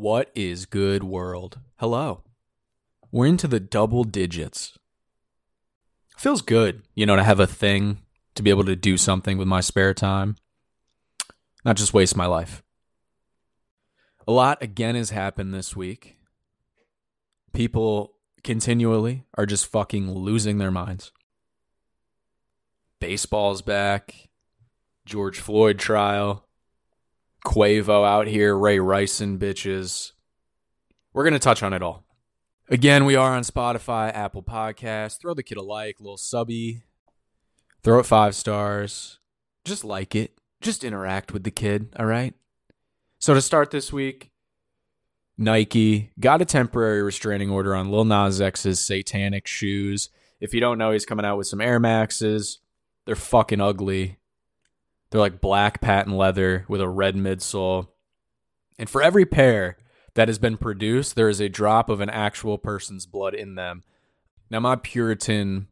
What is good, world? Hello. We're into the double digits. Feels good, you know, to have a thing, to be able to do something with my spare time, not just waste my life. A lot again has happened this week. People continually are just fucking losing their minds. Baseball's back. George Floyd trial. Quavo out here, Ray Rice and bitches. We're going to touch on it all. Again, we are on Spotify, Apple Podcasts. Throw the kid a like, little subby. Throw it five stars. Just like it. Just interact with the kid, all right? So to start this week, Nike got a temporary restraining order on Lil Nas X's satanic shoes. If you don't know, he's coming out with some Air Maxes. They're fucking ugly. They're like black patent leather with a red midsole. And for every pair that has been produced, there is a drop of an actual person's blood in them. Now, my Puritan,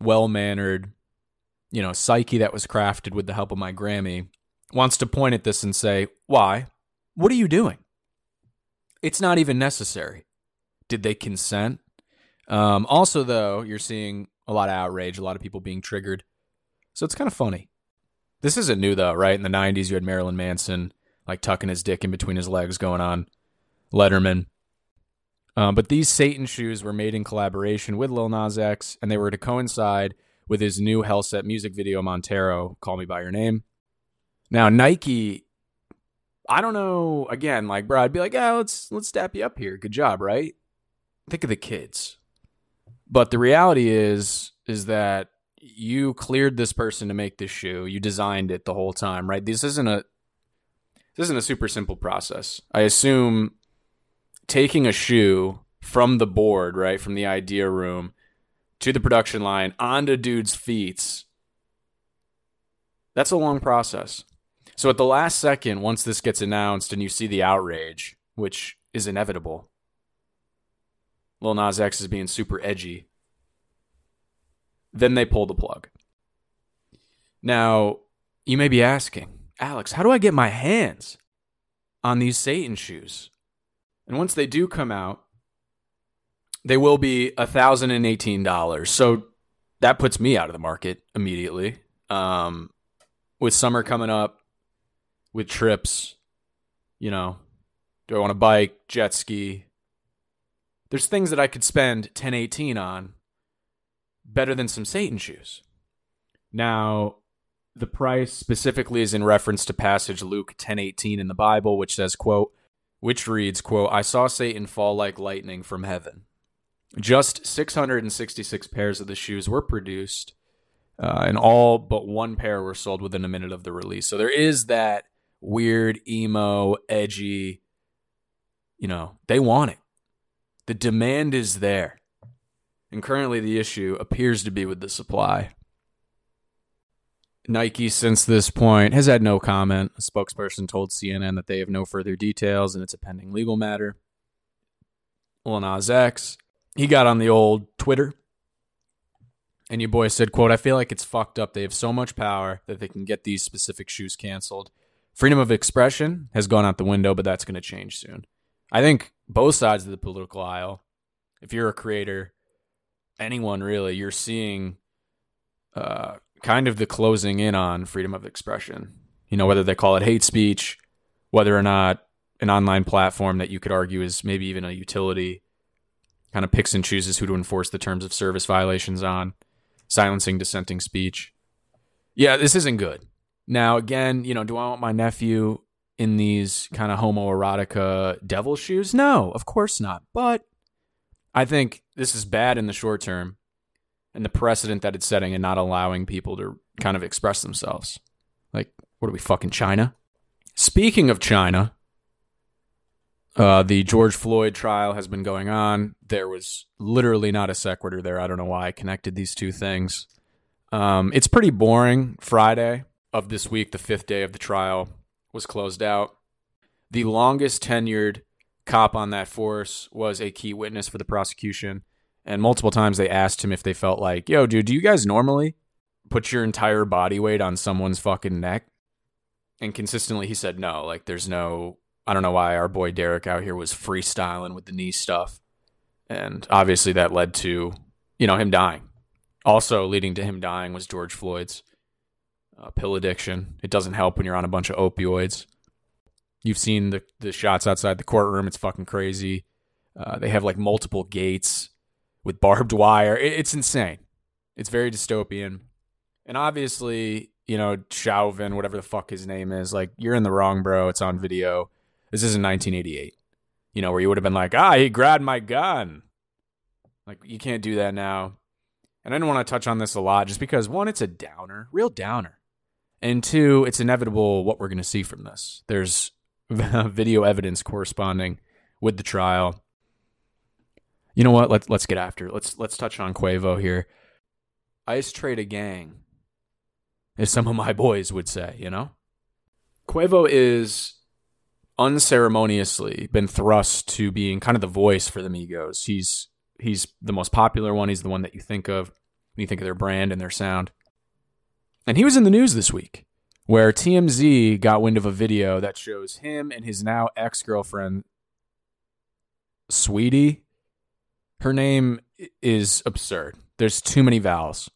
well mannered, you know, psyche that was crafted with the help of my Grammy wants to point at this and say, Why? What are you doing? It's not even necessary. Did they consent? Um, also, though, you're seeing a lot of outrage, a lot of people being triggered. So it's kind of funny. This isn't new though, right? In the '90s, you had Marilyn Manson like tucking his dick in between his legs, going on Letterman. Um, but these Satan shoes were made in collaboration with Lil Nas X, and they were to coincide with his new Hellset music video, Montero, "Call Me by Your Name." Now Nike, I don't know. Again, like bro, I'd be like, yeah, let's let's step you up here. Good job, right? Think of the kids. But the reality is, is that you cleared this person to make this shoe. You designed it the whole time, right? This isn't a this isn't a super simple process. I assume taking a shoe from the board, right, from the idea room to the production line onto dude's feet. That's a long process. So at the last second, once this gets announced and you see the outrage, which is inevitable, Lil Nas X is being super edgy then they pull the plug. Now, you may be asking, Alex, how do I get my hands on these Satan shoes? And once they do come out, they will be $1,018. So that puts me out of the market immediately. Um, with summer coming up, with trips, you know, do I want to bike, jet ski? There's things that I could spend 1018 on better than some Satan shoes. Now, the price specifically is in reference to passage Luke 10:18 in the Bible which says quote which reads quote I saw Satan fall like lightning from heaven. Just 666 pairs of the shoes were produced uh, and all but one pair were sold within a minute of the release. So there is that weird emo edgy you know, they want it. The demand is there. And currently, the issue appears to be with the supply. Nike, since this point, has had no comment. A spokesperson told CNN that they have no further details and it's a pending legal matter. Lil Nas X, he got on the old Twitter and your boy said, quote, I feel like it's fucked up. They have so much power that they can get these specific shoes canceled. Freedom of expression has gone out the window, but that's going to change soon. I think both sides of the political aisle, if you're a creator, anyone really, you're seeing uh, kind of the closing in on freedom of expression. You know, whether they call it hate speech, whether or not an online platform that you could argue is maybe even a utility kind of picks and chooses who to enforce the terms of service violations on, silencing dissenting speech. Yeah, this isn't good. Now, again, you know, do I want my nephew in these kind of homoerotica devil shoes? No, of course not. But I think this is bad in the short term and the precedent that it's setting and not allowing people to kind of express themselves. Like, what are we, fucking China? Speaking of China, uh, the George Floyd trial has been going on. There was literally not a sequitur there. I don't know why I connected these two things. Um, it's pretty boring. Friday of this week, the fifth day of the trial, was closed out. The longest tenured cop on that force was a key witness for the prosecution. And multiple times they asked him if they felt like, yo, dude, do you guys normally put your entire body weight on someone's fucking neck? And consistently he said no. Like there's no I don't know why our boy Derek out here was freestyling with the knee stuff. And obviously that led to, you know, him dying. Also leading to him dying was George Floyd's uh, pill addiction. It doesn't help when you're on a bunch of opioids. You've seen the the shots outside the courtroom. It's fucking crazy. Uh, they have like multiple gates with barbed wire. It, it's insane. It's very dystopian. And obviously, you know, Chauvin, whatever the fuck his name is, like, you're in the wrong, bro. It's on video. This is in 1988, you know, where you would have been like, ah, he grabbed my gun. Like, you can't do that now. And I didn't want to touch on this a lot just because, one, it's a downer, real downer. And two, it's inevitable what we're going to see from this. There's video evidence corresponding with the trial. You know what? Let's let's get after it. Let's let's touch on Quavo here. Ice trade a gang, as some of my boys would say. You know, Quavo is unceremoniously been thrust to being kind of the voice for the Migos. He's he's the most popular one. He's the one that you think of when you think of their brand and their sound. And he was in the news this week where TMZ got wind of a video that shows him and his now ex girlfriend, Sweetie. Her name is absurd. There's too many vowels.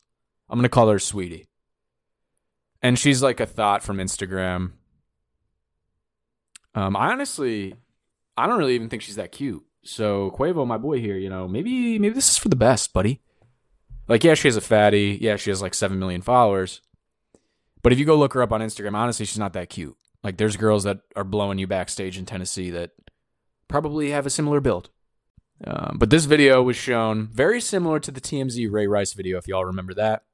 I'm going to call her Sweetie. And she's like a thought from Instagram. Um, I honestly, I don't really even think she's that cute. So Quavo, my boy here, you know, maybe maybe this is for the best, buddy. Like, yeah, she has a fatty. Yeah, she has like seven million followers. But if you go look her up on Instagram, honestly, she's not that cute. Like, there's girls that are blowing you backstage in Tennessee that probably have a similar build. Um, but this video was shown very similar to the TMZ Ray Rice video, if y'all remember that.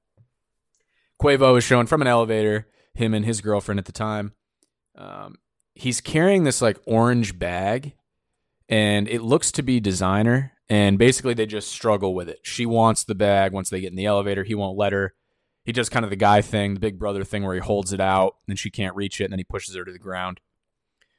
Quavo is shown from an elevator, him and his girlfriend at the time. Um, he's carrying this like orange bag, and it looks to be designer. And basically, they just struggle with it. She wants the bag once they get in the elevator. He won't let her. He does kind of the guy thing, the big brother thing, where he holds it out and she can't reach it, and then he pushes her to the ground.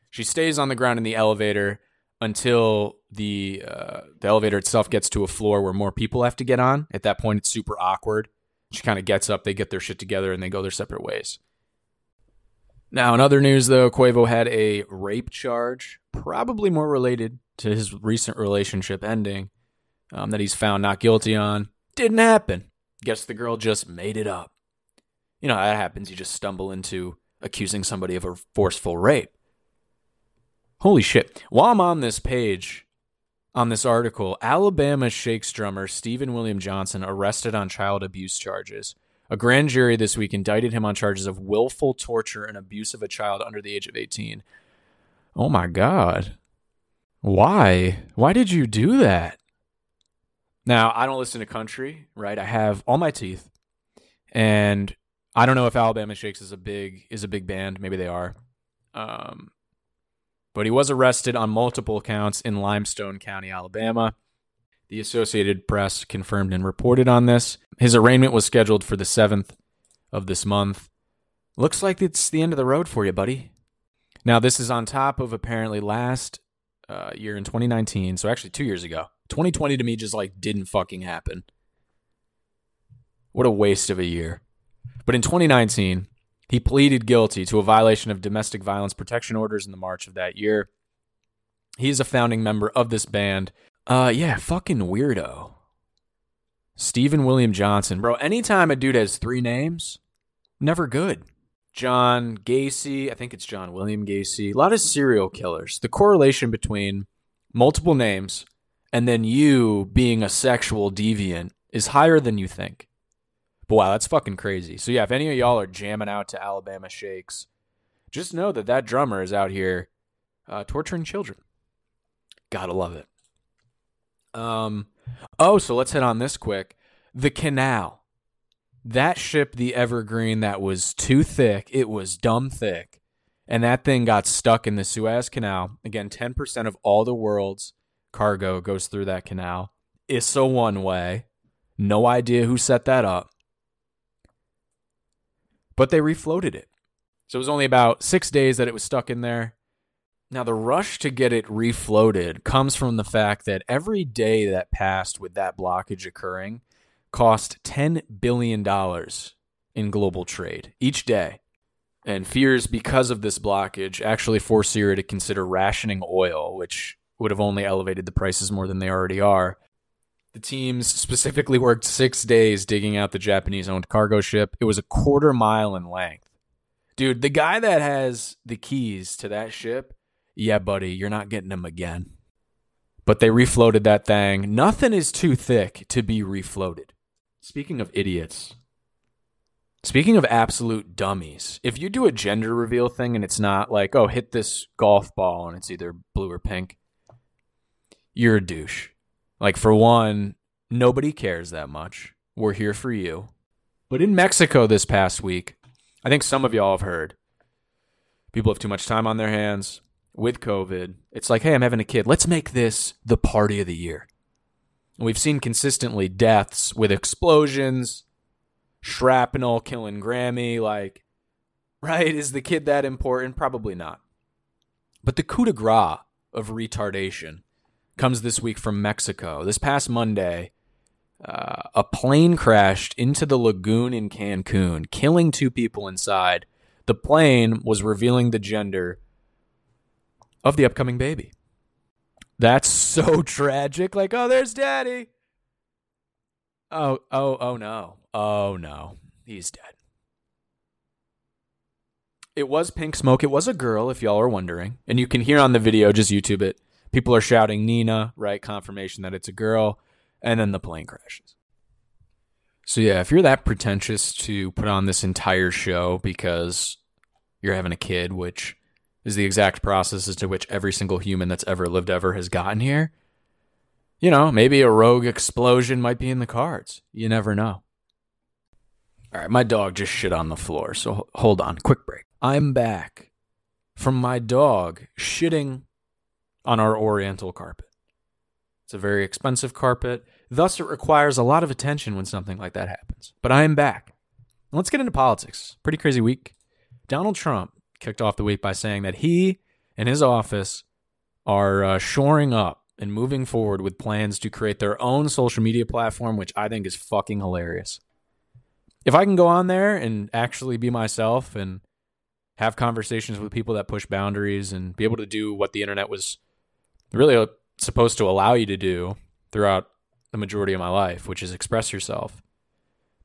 She stays on the ground in the elevator until the uh, the elevator itself gets to a floor where more people have to get on. At that point, it's super awkward. She kind of gets up, they get their shit together, and they go their separate ways. Now, in other news, though, Quavo had a rape charge, probably more related to his recent relationship ending, um, that he's found not guilty on. Didn't happen. Guess the girl just made it up. You know that happens. You just stumble into accusing somebody of a forceful rape. Holy shit. While I'm on this page, on this article, Alabama Shakes drummer Stephen William Johnson arrested on child abuse charges. A grand jury this week indicted him on charges of willful torture and abuse of a child under the age of 18. Oh my God. Why? Why did you do that? Now, I don't listen to country, right? I have all my teeth. And I don't know if Alabama Shakes is a big is a big band. Maybe they are. Um, but he was arrested on multiple counts in Limestone County, Alabama. The Associated Press confirmed and reported on this. His arraignment was scheduled for the 7th of this month. Looks like it's the end of the road for you, buddy. Now, this is on top of apparently last uh, year in 2019, so actually two years ago. 2020 to me just like didn't fucking happen. What a waste of a year. But in 2019, he pleaded guilty to a violation of domestic violence protection orders in the March of that year. He is a founding member of this band. Uh yeah, fucking weirdo. Stephen William Johnson. Bro, anytime a dude has three names, never good. John Gacy, I think it's John William Gacy. A lot of serial killers. The correlation between multiple names and then you being a sexual deviant is higher than you think. But wow, that's fucking crazy. So yeah, if any of y'all are jamming out to Alabama Shakes, just know that that drummer is out here uh, torturing children. Gotta love it. Um, oh, so let's hit on this quick. The canal. That ship, the Evergreen, that was too thick. It was dumb thick. And that thing got stuck in the Suez Canal. Again, 10% of all the world's cargo goes through that canal. It's a one way. No idea who set that up but they refloated it. So it was only about six days that it was stuck in there. Now, the rush to get it refloated comes from the fact that every day that passed with that blockage occurring cost $10 billion in global trade each day. And fears because of this blockage actually force Syria to consider rationing oil, which would have only elevated the prices more than they already are. The teams specifically worked six days digging out the Japanese owned cargo ship. It was a quarter mile in length. Dude, the guy that has the keys to that ship, yeah, buddy, you're not getting them again. But they refloated that thing. Nothing is too thick to be refloated. Speaking of idiots, speaking of absolute dummies, if you do a gender reveal thing and it's not like, oh, hit this golf ball and it's either blue or pink, you're a douche. Like, for one, nobody cares that much. We're here for you. But in Mexico this past week, I think some of y'all have heard people have too much time on their hands with COVID. It's like, hey, I'm having a kid. Let's make this the party of the year. We've seen consistently deaths with explosions, shrapnel killing Grammy. Like, right? Is the kid that important? Probably not. But the coup de grace of retardation comes this week from Mexico. This past Monday, uh, a plane crashed into the lagoon in Cancun, killing two people inside. The plane was revealing the gender of the upcoming baby. That's so tragic. Like, oh, there's daddy. Oh, oh, oh no. Oh no. He's dead. It was pink smoke. It was a girl, if y'all are wondering. And you can hear on the video, just YouTube it. People are shouting Nina, right? Confirmation that it's a girl. And then the plane crashes. So, yeah, if you're that pretentious to put on this entire show because you're having a kid, which is the exact process as to which every single human that's ever lived ever has gotten here, you know, maybe a rogue explosion might be in the cards. You never know. All right, my dog just shit on the floor, so hold on, quick break. I'm back from my dog shitting on our oriental carpet. It's a very expensive carpet, thus, it requires a lot of attention when something like that happens. But I am back. Let's get into politics. Pretty crazy week. Donald Trump kicked off the week by saying that he and his office are uh, shoring up and moving forward with plans to create their own social media platform, which I think is fucking hilarious. If I can go on there and actually be myself and have conversations with people that push boundaries and be able to do what the internet was really supposed to allow you to do throughout the majority of my life, which is express yourself,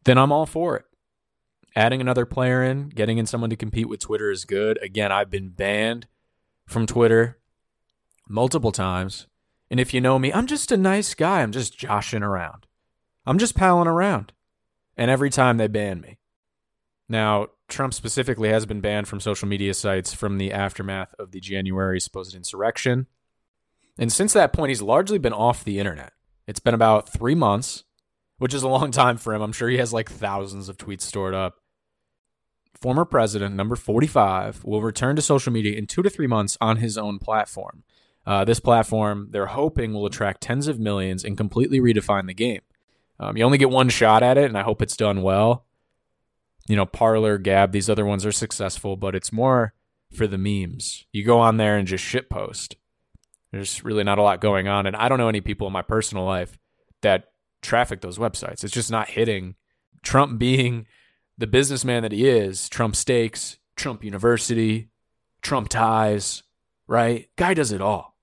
then I'm all for it. Adding another player in, getting in someone to compete with Twitter is good. Again, I've been banned from Twitter multiple times. And if you know me, I'm just a nice guy. I'm just joshing around. I'm just palling around. And every time they ban me. Now, Trump specifically has been banned from social media sites from the aftermath of the January supposed insurrection. And since that point, he's largely been off the internet. It's been about three months, which is a long time for him. I'm sure he has like thousands of tweets stored up. Former president, number 45, will return to social media in two to three months on his own platform. Uh, this platform, they're hoping, will attract tens of millions and completely redefine the game. Um, you only get one shot at it, and I hope it's done well. You know, Parler, Gab, these other ones are successful, but it's more for the memes. You go on there and just shit post. There's really not a lot going on. And I don't know any people in my personal life that traffic those websites. It's just not hitting. Trump being the businessman that he is, Trump Steaks, Trump University, Trump Ties, right? Guy does it all.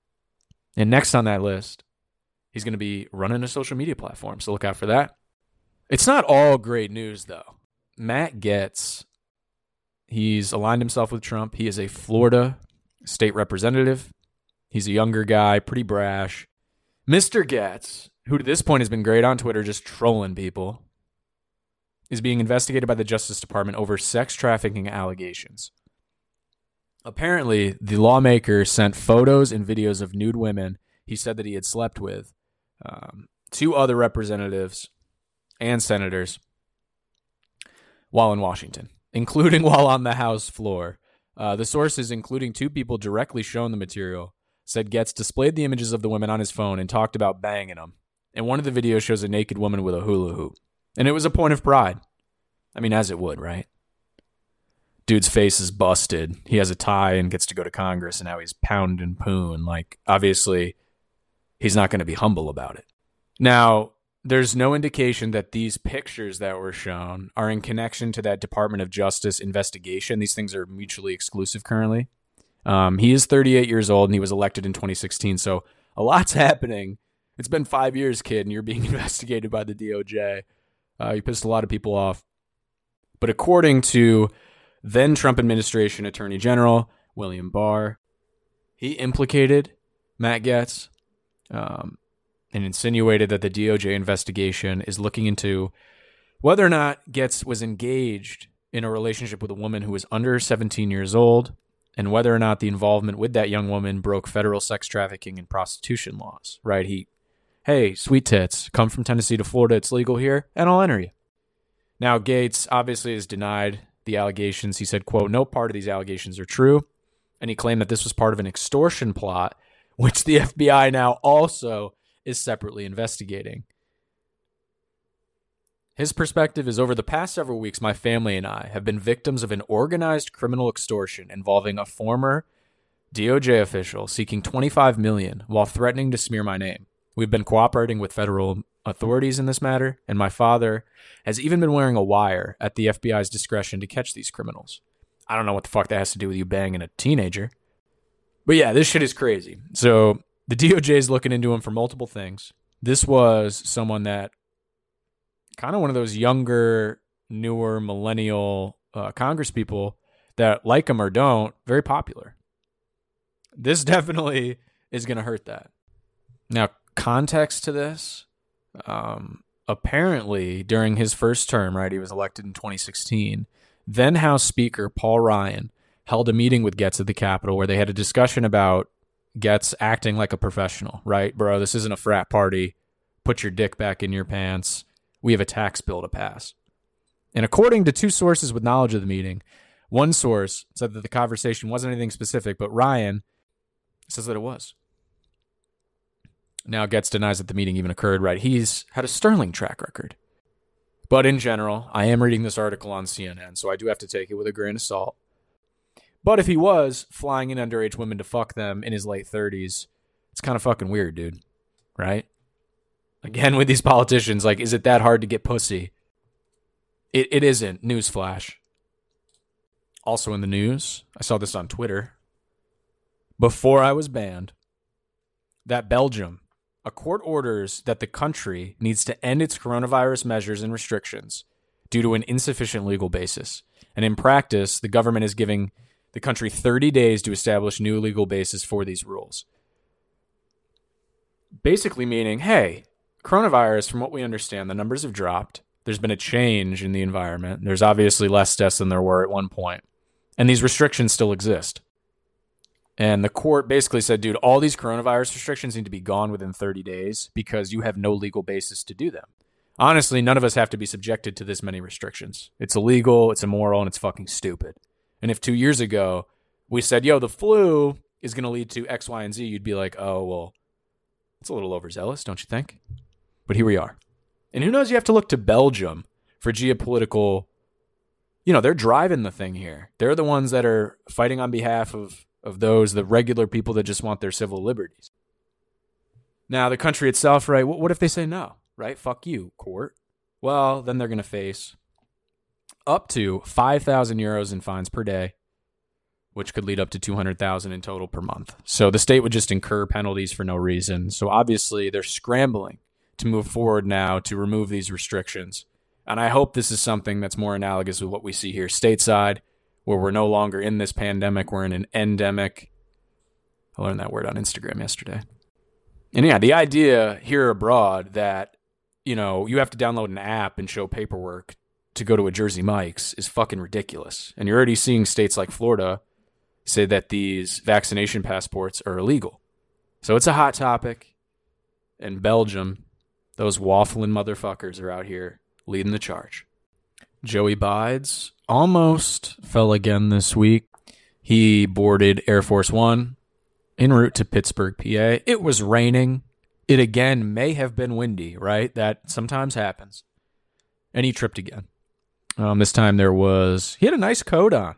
And next on that list, he's going to be running a social media platform. So look out for that. It's not all great news, though. Matt Gaetz, he's aligned himself with Trump. He is a Florida state representative. He's a younger guy, pretty brash. Mr. Gaetz, who to this point has been great on Twitter, just trolling people, is being investigated by the Justice Department over sex trafficking allegations. Apparently, the lawmaker sent photos and videos of nude women he said that he had slept with um, two other representatives and senators while in Washington, including while on the House floor. Uh, the sources, including two people directly shown the material, said Gaetz displayed the images of the women on his phone and talked about banging them. And one of the videos shows a naked woman with a hula hoop. And it was a point of pride. I mean, as it would, right? Dude's face is busted. He has a tie and gets to go to Congress, and now he's pounding poon. Like, obviously, he's not going to be humble about it. Now, there's no indication that these pictures that were shown are in connection to that Department of Justice investigation. These things are mutually exclusive currently. Um, he is 38 years old and he was elected in 2016. So a lot's happening. It's been five years, kid, and you're being investigated by the DOJ. Uh, you pissed a lot of people off. But according to then Trump administration Attorney General William Barr, he implicated Matt Gaetz um, and insinuated that the DOJ investigation is looking into whether or not Gaetz was engaged in a relationship with a woman who was under 17 years old and whether or not the involvement with that young woman broke federal sex trafficking and prostitution laws, right? He, hey, sweet tits, come from Tennessee to Florida, it's legal here, and I'll enter you. Now, Gaetz obviously has denied the allegations. He said, quote, no part of these allegations are true. And he claimed that this was part of an extortion plot, which the FBI now also is separately investigating. His perspective is over the past several weeks, my family and I have been victims of an organized criminal extortion involving a former DOJ official seeking 25 million while threatening to smear my name. We've been cooperating with federal authorities in this matter, and my father has even been wearing a wire at the FBI's discretion to catch these criminals. I don't know what the fuck that has to do with you banging a teenager. But yeah, this shit is crazy. So the DOJ is looking into him for multiple things. This was someone that kind of one of those younger, newer millennial uh, Congress people that like him or don't, very popular. This definitely is going to hurt that. Now, context to this um, apparently, during his first term, right, he was elected in 2016, then House Speaker Paul Ryan held a meeting with Gaetz at the Capitol where they had a discussion about Gaetz acting like a professional, right? Bro, this isn't a frat party. Put your dick back in your pants we have a tax bill to pass. And according to two sources with knowledge of the meeting, one source said that the conversation wasn't anything specific, but Ryan says that it was. Now Gaetz denies that the meeting even occurred, right? He's had a sterling track record. But in general, I am reading this article on CNN, so I do have to take it with a grain of salt. But if he was flying in underage women to fuck them in his late 30s, it's kind of fucking weird, dude. Right? Again, with these politicians, like, is it that hard to get pussy? It, it isn't. Newsflash. Also in the news, I saw this on Twitter. Before I was banned, that Belgium, a court orders that the country needs to end its coronavirus measures and restrictions due to an insufficient legal basis. And in practice, the government is giving the country 30 days to establish new legal basis for these rules. Basically, meaning, hey, coronavirus, from what we understand, the numbers have dropped. There's been a change in the environment. There's obviously less deaths than there were at one point. And these restrictions still exist. And the court basically said, dude, all these coronavirus restrictions need to be gone within 30 days because you have no legal basis to do them. Honestly, none of us have to be subjected to this many restrictions. It's illegal, it's immoral, and it's fucking stupid. And if two years ago we said, yo, the flu is going to lead to X, Y, and Z, you'd be like, oh, well, it's a little overzealous, don't you think? But here we are. And who knows, you have to look to Belgium for geopolitical. You know, they're driving the thing here. They're the ones that are fighting on behalf of, of those, the regular people that just want their civil liberties. Now, the country itself, right? What, what if they say no, right? Fuck you, court. Well, then they're going to face up to 5,000 euros in fines per day, which could lead up to 200,000 in total per month. So the state would just incur penalties for no reason. So obviously they're scrambling to move forward now to remove these restrictions. And I hope this is something that's more analogous with what we see here stateside, where we're no longer in this pandemic, we're in an endemic. I learned that word on Instagram yesterday. And yeah, the idea here abroad that, you know, you have to download an app and show paperwork to go to a Jersey Mike's is fucking ridiculous. And you're already seeing states like Florida say that these vaccination passports are illegal. So it's a hot topic. And Belgium those waffling motherfuckers are out here leading the charge. Joey Bides almost fell again this week. He boarded Air Force One en route to Pittsburgh, PA. It was raining. It again may have been windy, right? That sometimes happens. And he tripped again. Um, this time there was, he had a nice coat on.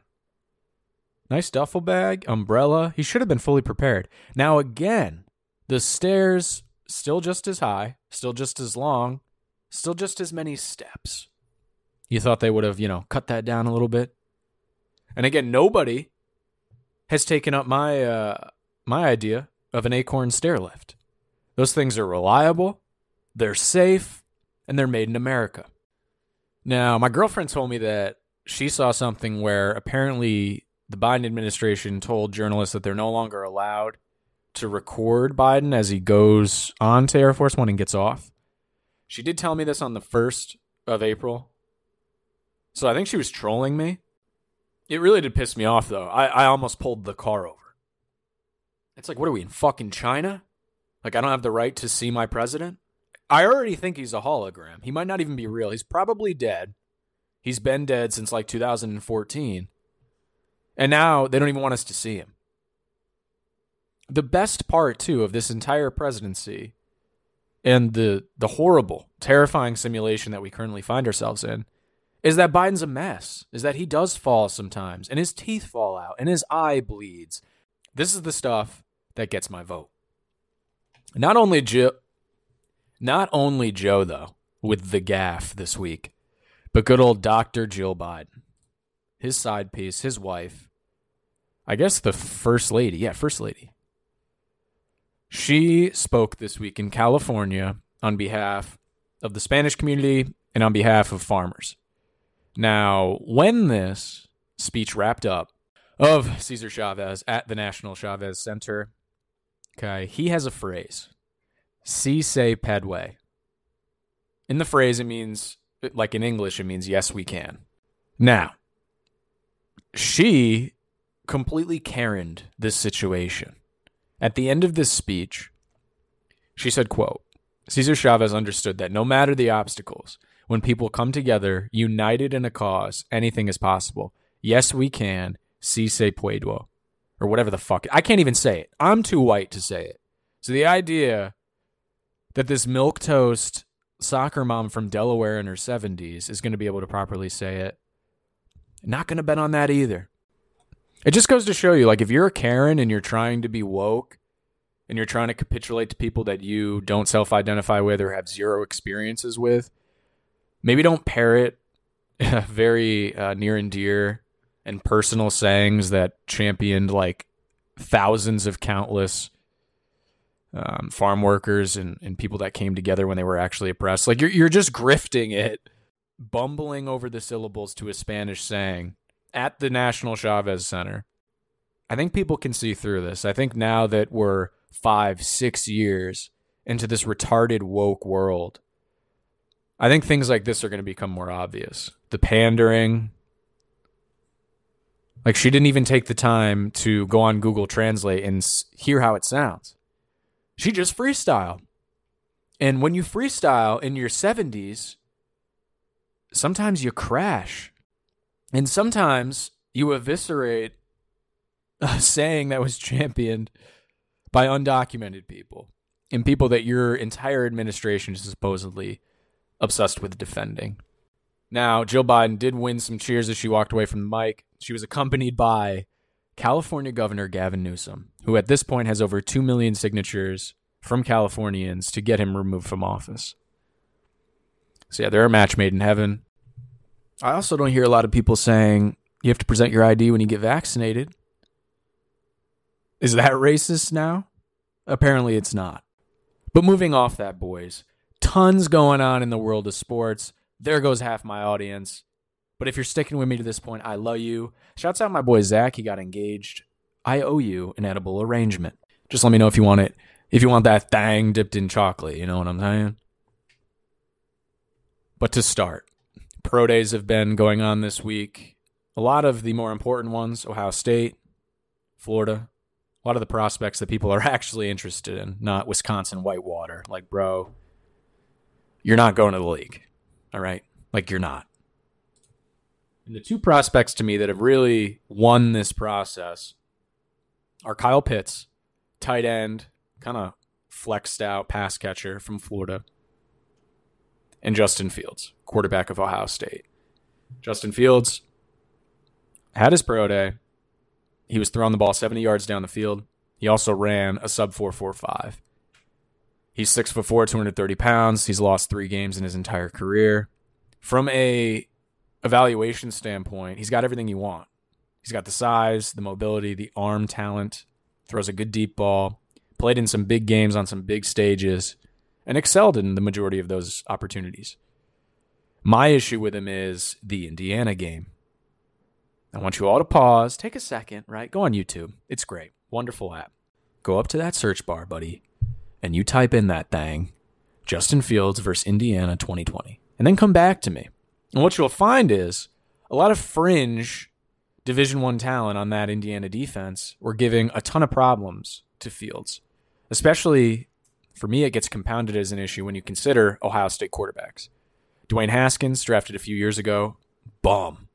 Nice duffel bag, umbrella. He should have been fully prepared. Now, again, the stairs still just as high, still just as long, still just as many steps. You thought they would have, you know, cut that down a little bit. And again, nobody has taken up my uh, my idea of an Acorn stair lift. Those things are reliable, they're safe, and they're made in America. Now, my girlfriend told me that she saw something where apparently the Biden administration told journalists that they're no longer allowed to record Biden as he goes on to Air Force One and gets off. She did tell me this on the 1st of April. So I think she was trolling me. It really did piss me off, though. I, I almost pulled the car over. It's like, what are we in fucking China? Like, I don't have the right to see my president? I already think he's a hologram. He might not even be real. He's probably dead. He's been dead since like 2014. And now they don't even want us to see him. The best part, too, of this entire presidency and the, the horrible, terrifying simulation that we currently find ourselves in is that Biden's a mess, is that he does fall sometimes, and his teeth fall out, and his eye bleeds. This is the stuff that gets my vote. Not only Joe, not only Joe though, with the gaffe this week, but good old Dr. Jill Biden, his side piece, his wife, I guess the first lady. Yeah, first lady. She spoke this week in California on behalf of the Spanish community and on behalf of farmers. Now, when this speech wrapped up of Cesar Chavez at the National Chavez Center, okay, he has a phrase, si se puede. In the phrase, it means, like in English, it means yes, we can. Now, she completely Karened this situation. At the end of this speech, she said, quote, Cesar Chavez understood that no matter the obstacles, when people come together, united in a cause, anything is possible. Yes, we can. Si se puede. Or whatever the fuck. I can't even say it. I'm too white to say it. So the idea that this milk toast soccer mom from Delaware in her 70s is going to be able to properly say it, not going to bet on that either. It just goes to show you, like, if you're a Karen and you're trying to be woke and you're trying to capitulate to people that you don't self identify with or have zero experiences with, maybe don't parrot very uh, near and dear and personal sayings that championed like thousands of countless um, farm workers and, and people that came together when they were actually oppressed. Like, you're, you're just grifting it, bumbling over the syllables to a Spanish saying at the National Chavez Center. I think people can see through this. I think now that we're five, six years into this retarded woke world, I think things like this are going to become more obvious. The pandering. Like, she didn't even take the time to go on Google Translate and hear how it sounds. She just freestyle. And when you freestyle in your 70s, sometimes you crash. And sometimes you eviscerate a saying that was championed by undocumented people and people that your entire administration is supposedly obsessed with defending. Now, Jill Biden did win some cheers as she walked away from the mic. She was accompanied by California Governor Gavin Newsom, who at this point has over 2 million signatures from Californians to get him removed from office. So, yeah, they're a match made in heaven. I also don't hear a lot of people saying you have to present your ID when you get vaccinated. Is that racist now? Apparently it's not. But moving off that, boys, tons going on in the world of sports. There goes half my audience. But if you're sticking with me to this point, I love you. Shouts out my boy Zach. He got engaged. I owe you an edible arrangement. Just let me know if you want it. If you want that thang dipped in chocolate, you know what I'm saying? But to start, pro days have been going on this week. A lot of the more important ones Ohio State, Florida, a lot of the prospects that people are actually interested in, not Wisconsin Whitewater. Like, bro, you're not going to the league. All right? Like, you're not. And the two prospects to me that have really won this process are Kyle Pitts, tight end, kind of flexed out pass catcher from Florida, and Justin Fields, quarterback of Ohio State. Justin Fields had his pro day. He was throwing the ball 70 yards down the field. He also ran a sub 445. He's six foot four, 230 pounds. He's lost three games in his entire career. From a evaluation standpoint, he's got everything you want. He's got the size, the mobility, the arm talent, throws a good deep ball, played in some big games on some big stages, and excelled in the majority of those opportunities. My issue with him is the Indiana game. I want you all to pause, take a second, right? Go on YouTube. It's great. Wonderful app. Go up to that search bar, buddy, and you type in that thing Justin Fields versus Indiana 2020. And then come back to me. And what you'll find is a lot of fringe Division 1 talent on that Indiana defense were giving a ton of problems to Fields. Especially for me it gets compounded as an issue when you consider Ohio State quarterbacks. Dwayne Haskins drafted a few years ago, bum.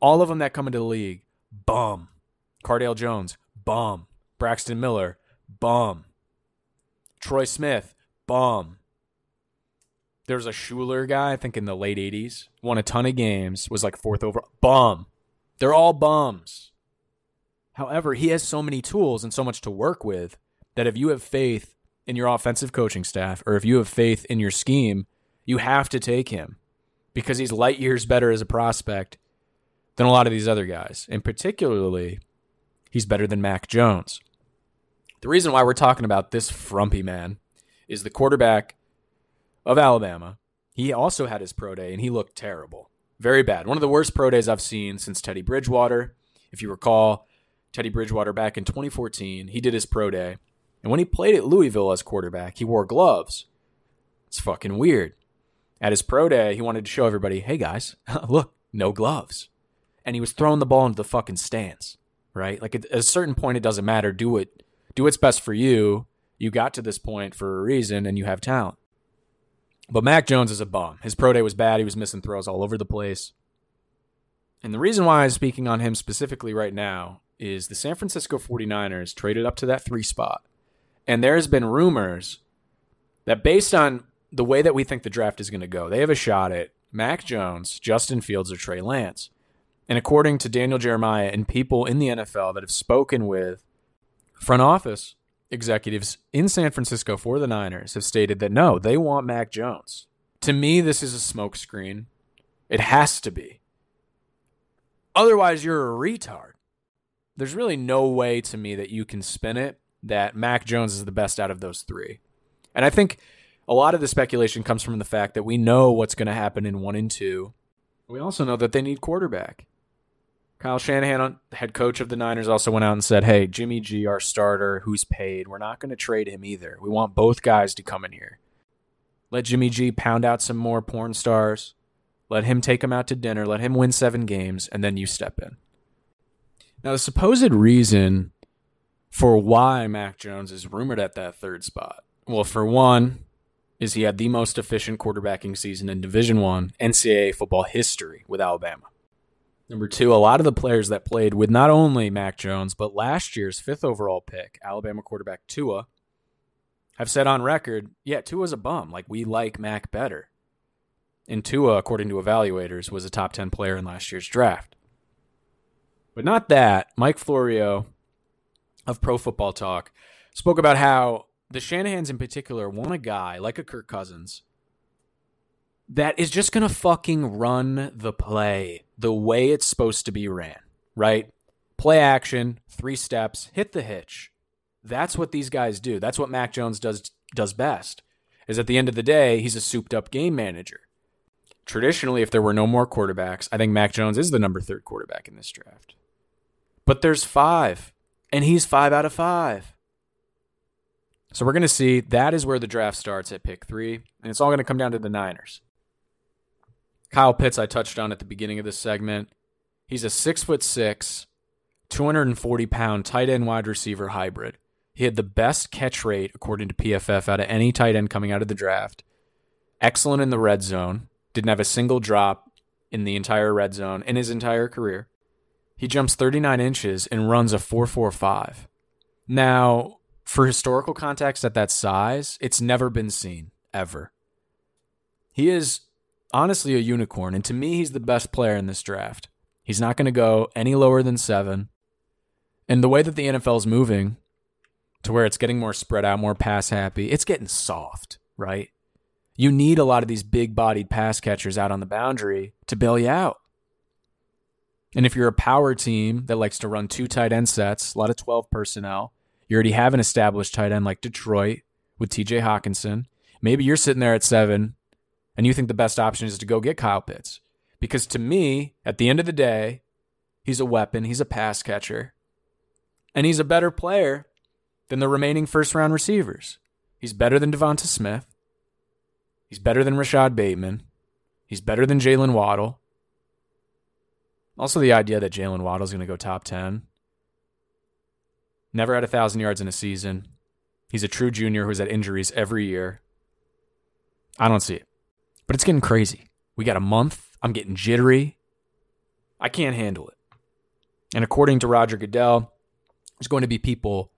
All of them that come into the league, bum. Cardale Jones, bum. Braxton Miller, bum. Troy Smith, bum. There was a Schuler guy, I think in the late 80s, won a ton of games, was like fourth over. Bum. They're all bums. However, he has so many tools and so much to work with that if you have faith in your offensive coaching staff or if you have faith in your scheme, you have to take him because he's light years better as a prospect than a lot of these other guys. And particularly, he's better than Mac Jones. The reason why we're talking about this frumpy man is the quarterback of Alabama. He also had his pro day and he looked terrible. Very bad. One of the worst pro days I've seen since Teddy Bridgewater. If you recall, Teddy Bridgewater back in 2014, he did his pro day. And when he played at Louisville as quarterback, he wore gloves. It's fucking weird. At his pro day, he wanted to show everybody, hey guys, look, no gloves. And he was throwing the ball into the fucking stands, right? Like at a certain point, it doesn't matter. Do it, do what's best for you. You got to this point for a reason and you have talent. But Mac Jones is a bum. His pro day was bad. He was missing throws all over the place. And the reason why I'm speaking on him specifically right now is the San Francisco 49ers traded up to that three spot. And there's been rumors that based on the way that we think the draft is going to go, they have a shot at Mac Jones, Justin Fields, or Trey Lance. And according to Daniel Jeremiah and people in the NFL that have spoken with front office executives in San Francisco for the Niners have stated that no, they want Mac Jones. To me, this is a smokescreen. It has to be. Otherwise, you're a retard. There's really no way to me that you can spin it that Mac Jones is the best out of those three. And I think a lot of the speculation comes from the fact that we know what's going to happen in one and two. We also know that they need quarterback. Kyle Shanahan, head coach of the Niners, also went out and said, Hey, Jimmy G, our starter, who's paid, we're not going to trade him either. We want both guys to come in here. Let Jimmy G pound out some more porn stars. Let him take them out to dinner. Let him win seven games, and then you step in. Now, the supposed reason for why Mac Jones is rumored at that third spot, well, for one, is he had the most efficient quarterbacking season in Division One NCAA football history with Alabama. Number two, a lot of the players that played with not only Mac Jones, but last year's fifth overall pick, Alabama quarterback Tua, have said on record, yeah, Tua's a bum. Like, we like Mac better. And Tua, according to evaluators, was a top 10 player in last year's draft. But not that. Mike Florio of Pro Football Talk spoke about how the Shanahans in particular want a guy like a Kirk Cousins that is just going to fucking run the play the way it's supposed to be ran, right? Play action, three steps, hit the hitch. That's what these guys do. That's what Mac Jones does does best. Is at the end of the day, he's a souped up game manager. Traditionally, if there were no more quarterbacks, I think Mac Jones is the number third quarterback in this draft. But there's five, and he's five out of five. So we're going to see that is where the draft starts at pick three, and it's all going to come down to the Niners. Kyle Pitts, I touched on at the beginning of this segment. He's a six foot six, 240 pound tight end wide receiver hybrid. He had the best catch rate, according to PFF, out of any tight end coming out of the draft. Excellent in the red zone. Didn't have a single drop in the entire red zone in his entire career. He jumps 39 inches and runs a 4.45. Now, for historical context at that size, it's never been seen, ever. He is honestly a unicorn. And to me, he's the best player in this draft. He's not going to go any lower than seven. And the way that the NFL is moving, to where it's getting more spread out, more pass happy. It's getting soft, right? You need a lot of these big bodied pass catchers out on the boundary to bail you out. And if you're a power team that likes to run two tight end sets, a lot of 12 personnel, you already have an established tight end like Detroit with TJ Hockenson. Maybe you're sitting there at seven and you think the best option is to go get Kyle Pitts. Because to me, at the end of the day, he's a weapon, he's a pass catcher, and he's a better player than the remaining first round receivers. He's better than DeVonta Smith. He's better than Rashod Bateman. He's better than Jaylen Waddle. Also, the idea that Jaylen Waddle's going to go top 10. Never had a 1,000 yards in a season. He's a true junior who's had injuries every year. I don't see it. But it's getting crazy. We got a month. I'm getting jittery. I can't handle it. And according to Roger Goodell, there's going to be people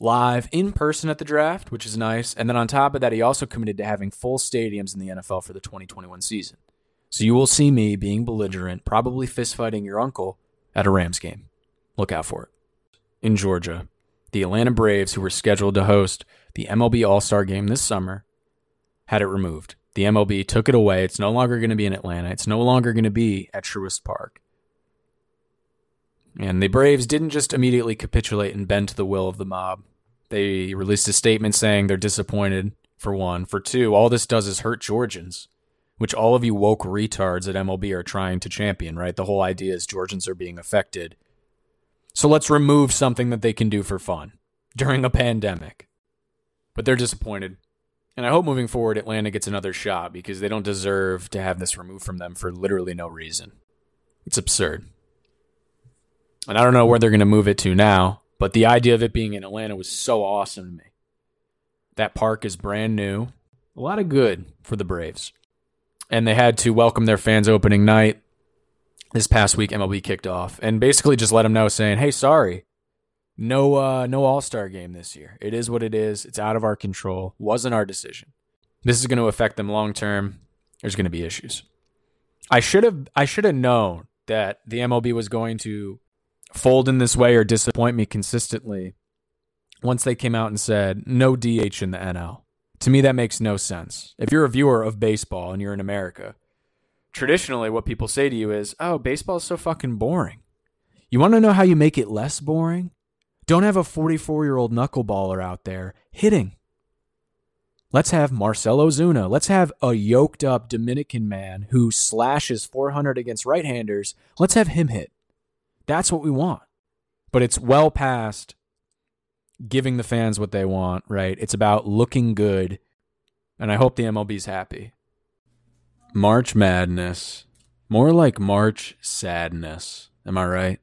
live in person at the draft, which is nice. And then on top of that, he also committed to having full stadiums in the NFL for the 2021 season. So you will see me being belligerent, probably fistfighting your uncle at a Rams game. Look out for it. In Georgia, the Atlanta Braves, who were scheduled to host the MLB All Star game this summer, had it removed. The MLB took it away. It's no longer going to be in Atlanta. It's no longer going to be at Truist Park. And the Braves didn't just immediately capitulate and bend to the will of the mob. They released a statement saying they're disappointed, for one. For two, all this does is hurt Georgians, which all of you woke retards at MLB are trying to champion, right? The whole idea is Georgians are being affected. So let's remove something that they can do for fun during a pandemic. But they're disappointed. And I hope moving forward, Atlanta gets another shot because they don't deserve to have this removed from them for literally no reason. It's absurd. And I don't know where they're going to move it to now, but the idea of it being in Atlanta was so awesome to me. That park is brand new. A lot of good for the Braves. And they had to welcome their fans opening night. This past week, MLB kicked off and basically just let them know saying, hey, sorry, no uh, no all-star game this year. It is what it is. It's out of our control. Wasn't our decision. This is going to affect them long term. There's going to be issues. I should have I should have known that the MLB was going to fold in this way or disappoint me consistently once they came out and said no DH in the NL. To me, that makes no sense. If you're a viewer of baseball and you're in America, traditionally what people say to you is, oh, baseball is so fucking boring. You want to know how you make it less boring? Don't have a 44 year old knuckleballer out there hitting. Let's have Marcell Ozuna. Let's have a yoked up Dominican man who slashes 400 against right handers. Let's have him hit. That's what we want. But it's well past giving the fans what they want, right? It's about looking good. And I hope the MLB's happy. March Madness. More like March Sadness. Am I right?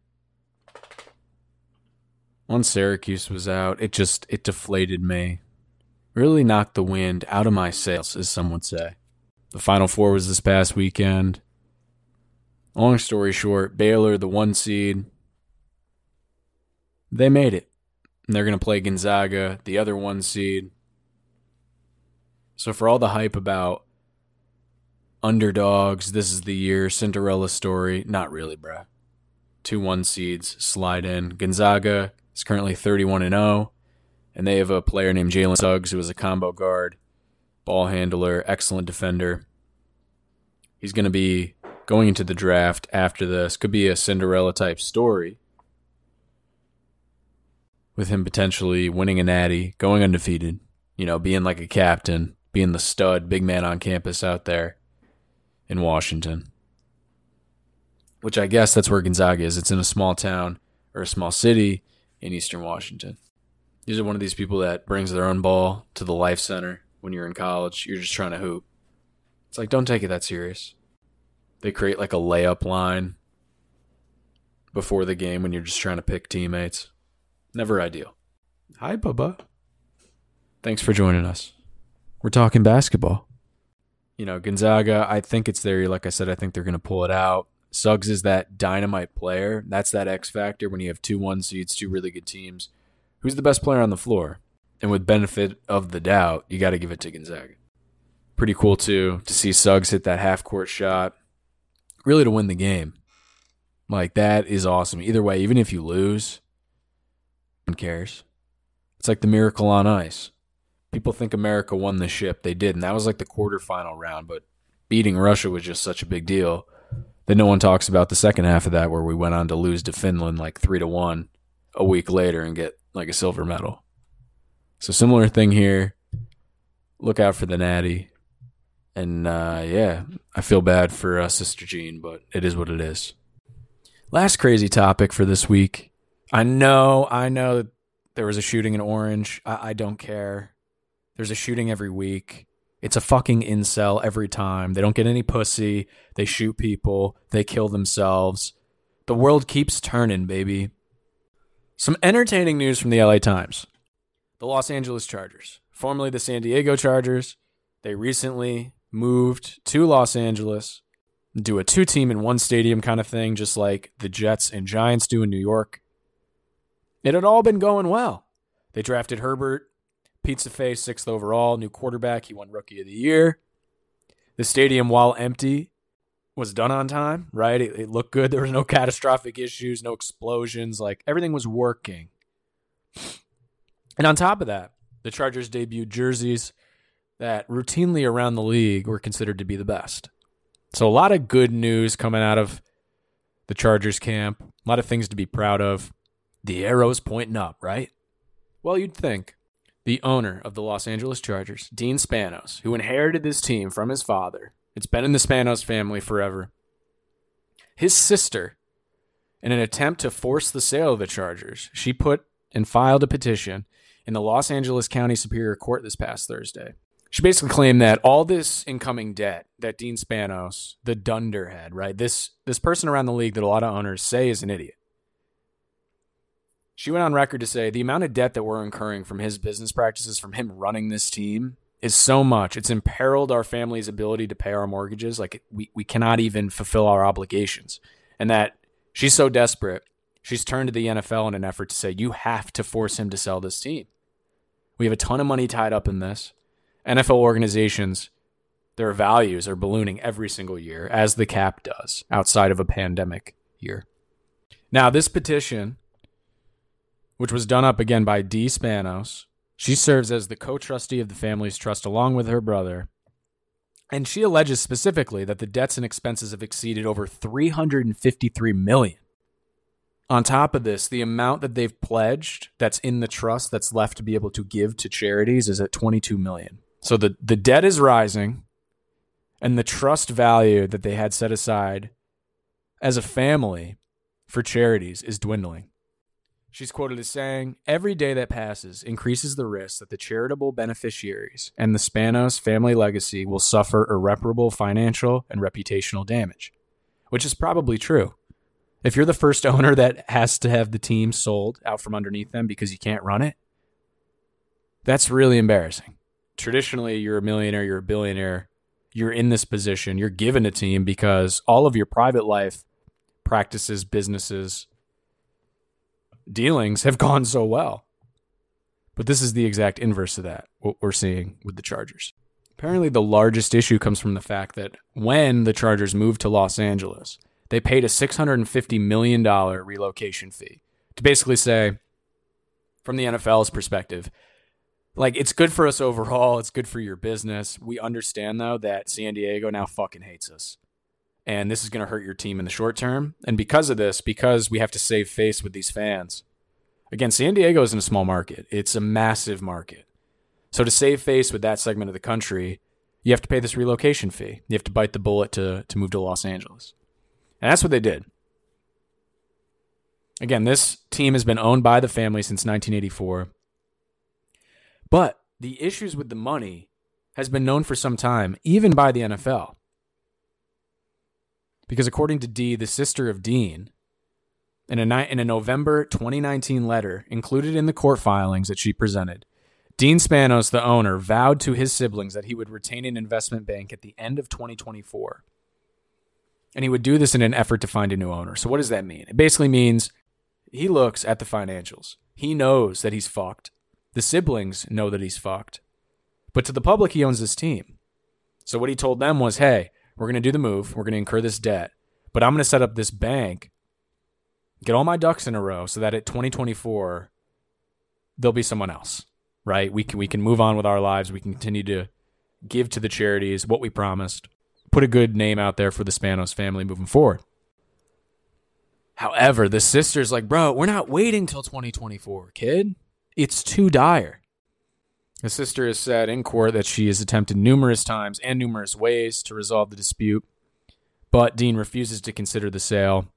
Once Syracuse was out, it just it deflated me. Really knocked the wind out of my sails, as some would say. The Final Four was this past weekend. Long story short, Baylor, the one seed, they made it. And they're going to play Gonzaga, the other one seed. So, for all the hype about underdogs, this is the year, Cinderella story, not really, bruh. Two one seeds slide in. Gonzaga is currently 31 and 0, and they have a player named Jalen Suggs who is a combo guard, ball handler, excellent defender. He's going to be going into the draft after this could be a Cinderella type story with him potentially winning a natty, going undefeated, you know, being like a captain, being the stud, big man on campus out there in Washington. Which I guess that's where Gonzaga is. It's in a small town or a small city in eastern Washington. These are one of these people that brings their own ball to the life center when you're in college. You're just trying to hoop. It's like, don't take it that serious. They create like a layup line before the game when you're just trying to pick teammates. Never ideal. Hi, Bubba. Thanks for joining us. We're talking basketball. You know, Gonzaga, I think it's there. Like I said, I think they're going to pull it out. Suggs is that dynamite player. That's that X factor when you have two one seeds, two really good teams. Who's the best player on the floor? And with benefit of the doubt, you got to give it to Gonzaga. Pretty cool, too, to see Suggs hit that half court shot really to win the game. Like that is awesome. Either way, even if you lose, one cares. It's like the miracle on ice. People think America won the ship. They did, and that was like the quarterfinal round, but beating Russia was just such a big deal that no one talks about the second half of that where we went on to lose to Finland like 3 to 1 a week later and get like a silver medal. So similar thing here. Look out for the natty. And uh, yeah, I feel bad for uh, Sister Jean, but it is what it is. Last crazy topic for this week. I know, I know there was a shooting in Orange. I, I don't care. There's a shooting every week. It's a fucking incel every time. They don't get any pussy. They shoot people. They kill themselves. The world keeps turning, baby. Some entertaining news from the LA Times. The Los Angeles Chargers, formerly the San Diego Chargers, they recently moved to Los Angeles, do a two team in one stadium kind of thing, just like the Jets and Giants do in New York. It had all been going well. They drafted Herbert, pizza face, sixth overall, new quarterback. He won Rookie of the Year. The stadium, while empty, was done on time, right? It, it, looked good. There was no catastrophic issues, no explosions. Like everything was working. And on top of that, the Chargers debuted jerseys that routinely around the league were considered to be the best. So a lot of good news coming out of the Chargers camp. A lot of things to be proud of. The arrow's pointing up, right? Well, you'd think. The owner of the Los Angeles Chargers, Dean Spanos, who inherited this team from his father, it's been in the Spanos family forever. His sister, in an attempt to force the sale of the Chargers, she put and filed a petition in the Los Angeles County Superior Court this past Thursday. She basically claimed that all this incoming debt that Dean Spanos, the dunderhead, right? This this person around the league that a lot of owners say is an idiot. She went on record to say the amount of debt that we're incurring from his business practices, from him running this team, is so much. It's imperiled our family's ability to pay our mortgages. Like we, we cannot even fulfill our obligations. And that she's so desperate, she's turned to the NFL in an effort to say, you have to force him to sell this team. We have a ton of money tied up in this. NFL organizations, their values are ballooning every single year, as the cap does outside of a pandemic year. Now, this petition, which was done up again by Dea Spanos, she serves as the co trustee of the family's trust along with her brother. And she alleges specifically that the debts and expenses have exceeded over 353 million. On top of this, the amount that they've pledged that's in the trust that's left to be able to give to charities is at 22 million. So the, the debt is rising and the trust value that they had set aside as a family for charities is dwindling. She's quoted as saying, Every day that passes increases the risk that the charitable beneficiaries and the Spanos family legacy will suffer irreparable financial and reputational damage, which is probably true. If you're the first owner that has to have the team sold out from underneath them because you can't run it, that's really embarrassing. Traditionally, you're a millionaire, you're a billionaire, you're in this position, you're given a team because all of your private life practices, businesses, dealings have gone so well. But this is the exact inverse of that, what we're seeing with the Chargers. Apparently, the largest issue comes from the fact that when the Chargers moved to Los Angeles, they paid a $650 million relocation fee to basically say, from the NFL's perspective, like it's good for us overall, it's good for your business. We understand though that San Diego now fucking hates us and this is going to hurt your team in the short term. And because of this, because we have to save face with these fans, again, San Diego isn't a small market, it's a massive market. So to save face with that segment of the country, you have to pay this relocation fee. You have to bite the bullet to, to move to Los Angeles. And that's what they did. Again, this team has been owned by the family since 1984. But the issues with the money has been known for some time, even by the NFL. Because according to Dea, the sister of Dean, in a, in a November 2019 letter included in the court filings that she presented, Dean Spanos, the owner, vowed to his siblings that he would retain an investment bank at the end of 2024. And he would do this in an effort to find a new owner. So, what does that mean? It basically means he looks at the financials. He knows that he's fucked. The siblings know that he's fucked. But to the public, he owns this team. So, what he told them was hey, we're going to do the move. We're going to incur this debt, but I'm going to set up this bank, get all my ducks in a row so that at 2024, there'll be someone else, right? We can we can move on with our lives. We can continue to give to the charities what we promised. Put a good name out there for the Spanos family moving forward. However, the sister's like, bro, we're not waiting till 2024, kid. It's too dire. The sister has said in court that she has attempted numerous times and numerous ways to resolve the dispute, but Dean refuses to consider the sale.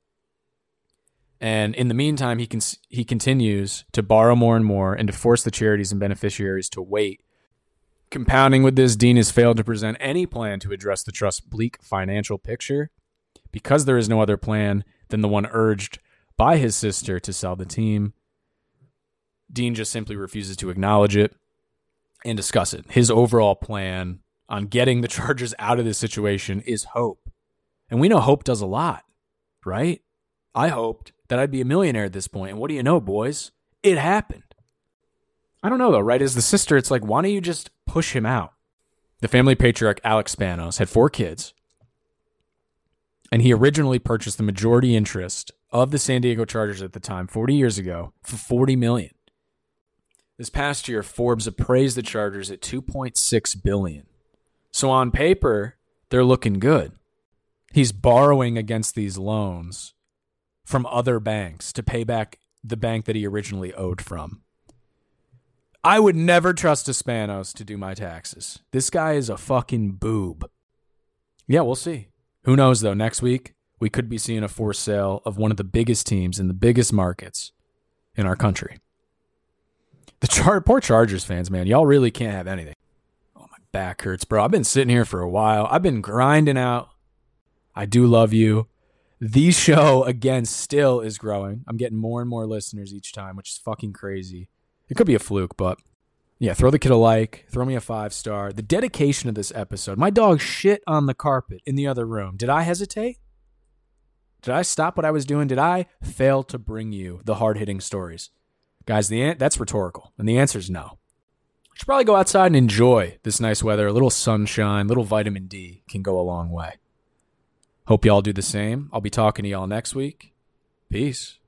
And in the meantime, he, con- he continues to borrow more and more and to force the charities and beneficiaries to wait. Compounding with this, Dean has failed to present any plan to address the trust's bleak financial picture. Because there is no other plan, than the one urged by his sister to sell the team. Dean just simply refuses to acknowledge it and discuss it. His overall plan on getting the Chargers out of this situation is hope. And we know hope does a lot, right? I hoped that I'd be a millionaire at this point. And what do you know, boys? It happened. I don't know, though, right? As the sister, it's like, why don't you just push him out? The family patriarch, Alex Spanos, had four kids and he originally purchased the majority interest of the San Diego Chargers at the time, 40 years ago, for 40 million. This past year, Forbes appraised the Chargers at 2.6 billion. So on paper, they're looking good. He's borrowing against these loans from other banks to pay back the bank that he originally owed from. I would never trust a Spanos to do my taxes. This guy is a fucking boob. Yeah, we'll see. Who knows though? Next week we could be seeing a forced sale of one of the biggest teams in the biggest markets in our country. The char- poor Chargers fans, man, y'all really can't have anything. Oh, my back hurts, bro. I've been sitting here for a while. I've been grinding out. I do love you. The show again still is growing. I'm getting more and more listeners each time, which is fucking crazy. It could be a fluke, but yeah, throw the kid a like, throw me a five star. The dedication of this episode. My dog shit on the carpet in the other room. Did I hesitate? Did I stop what I was doing? Did I fail to bring you the hard hitting stories? Guys, the an- that's rhetorical, and the answer is no. You should probably go outside and enjoy this nice weather. A little sunshine, little vitamin D can go a long way. Hope y'all do the same. I'll be talking to y'all next week. Peace.